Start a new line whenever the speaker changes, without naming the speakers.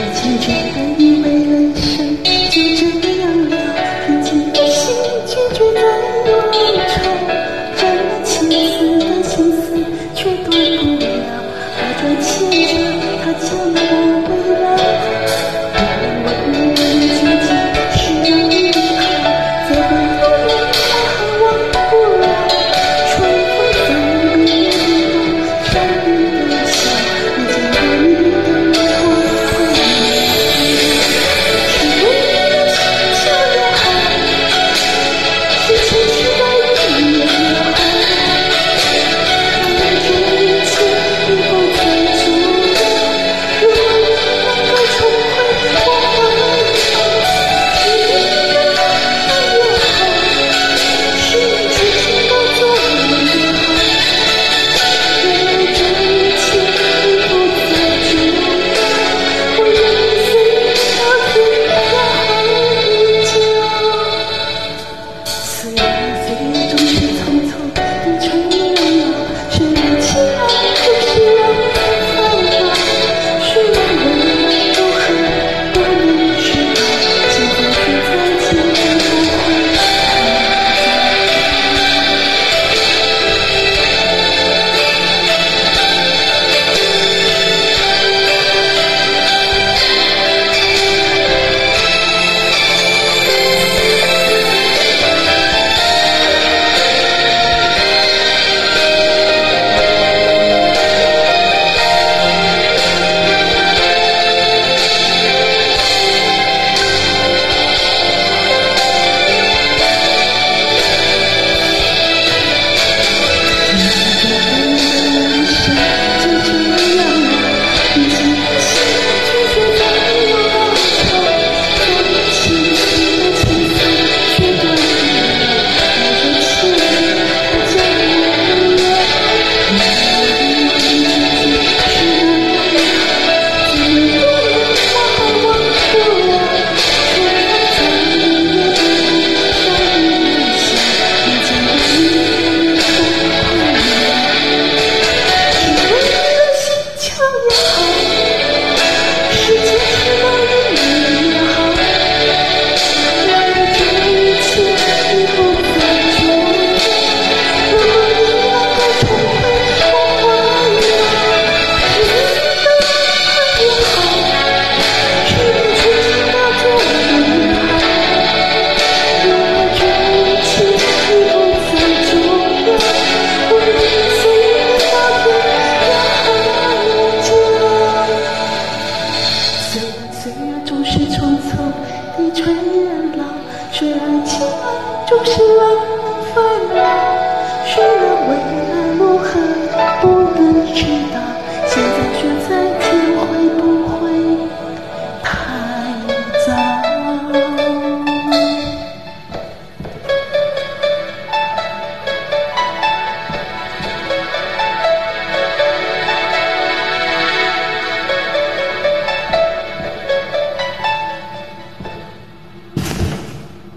曾经真的以为人生。年老说爱情啊总是让人烦恼说的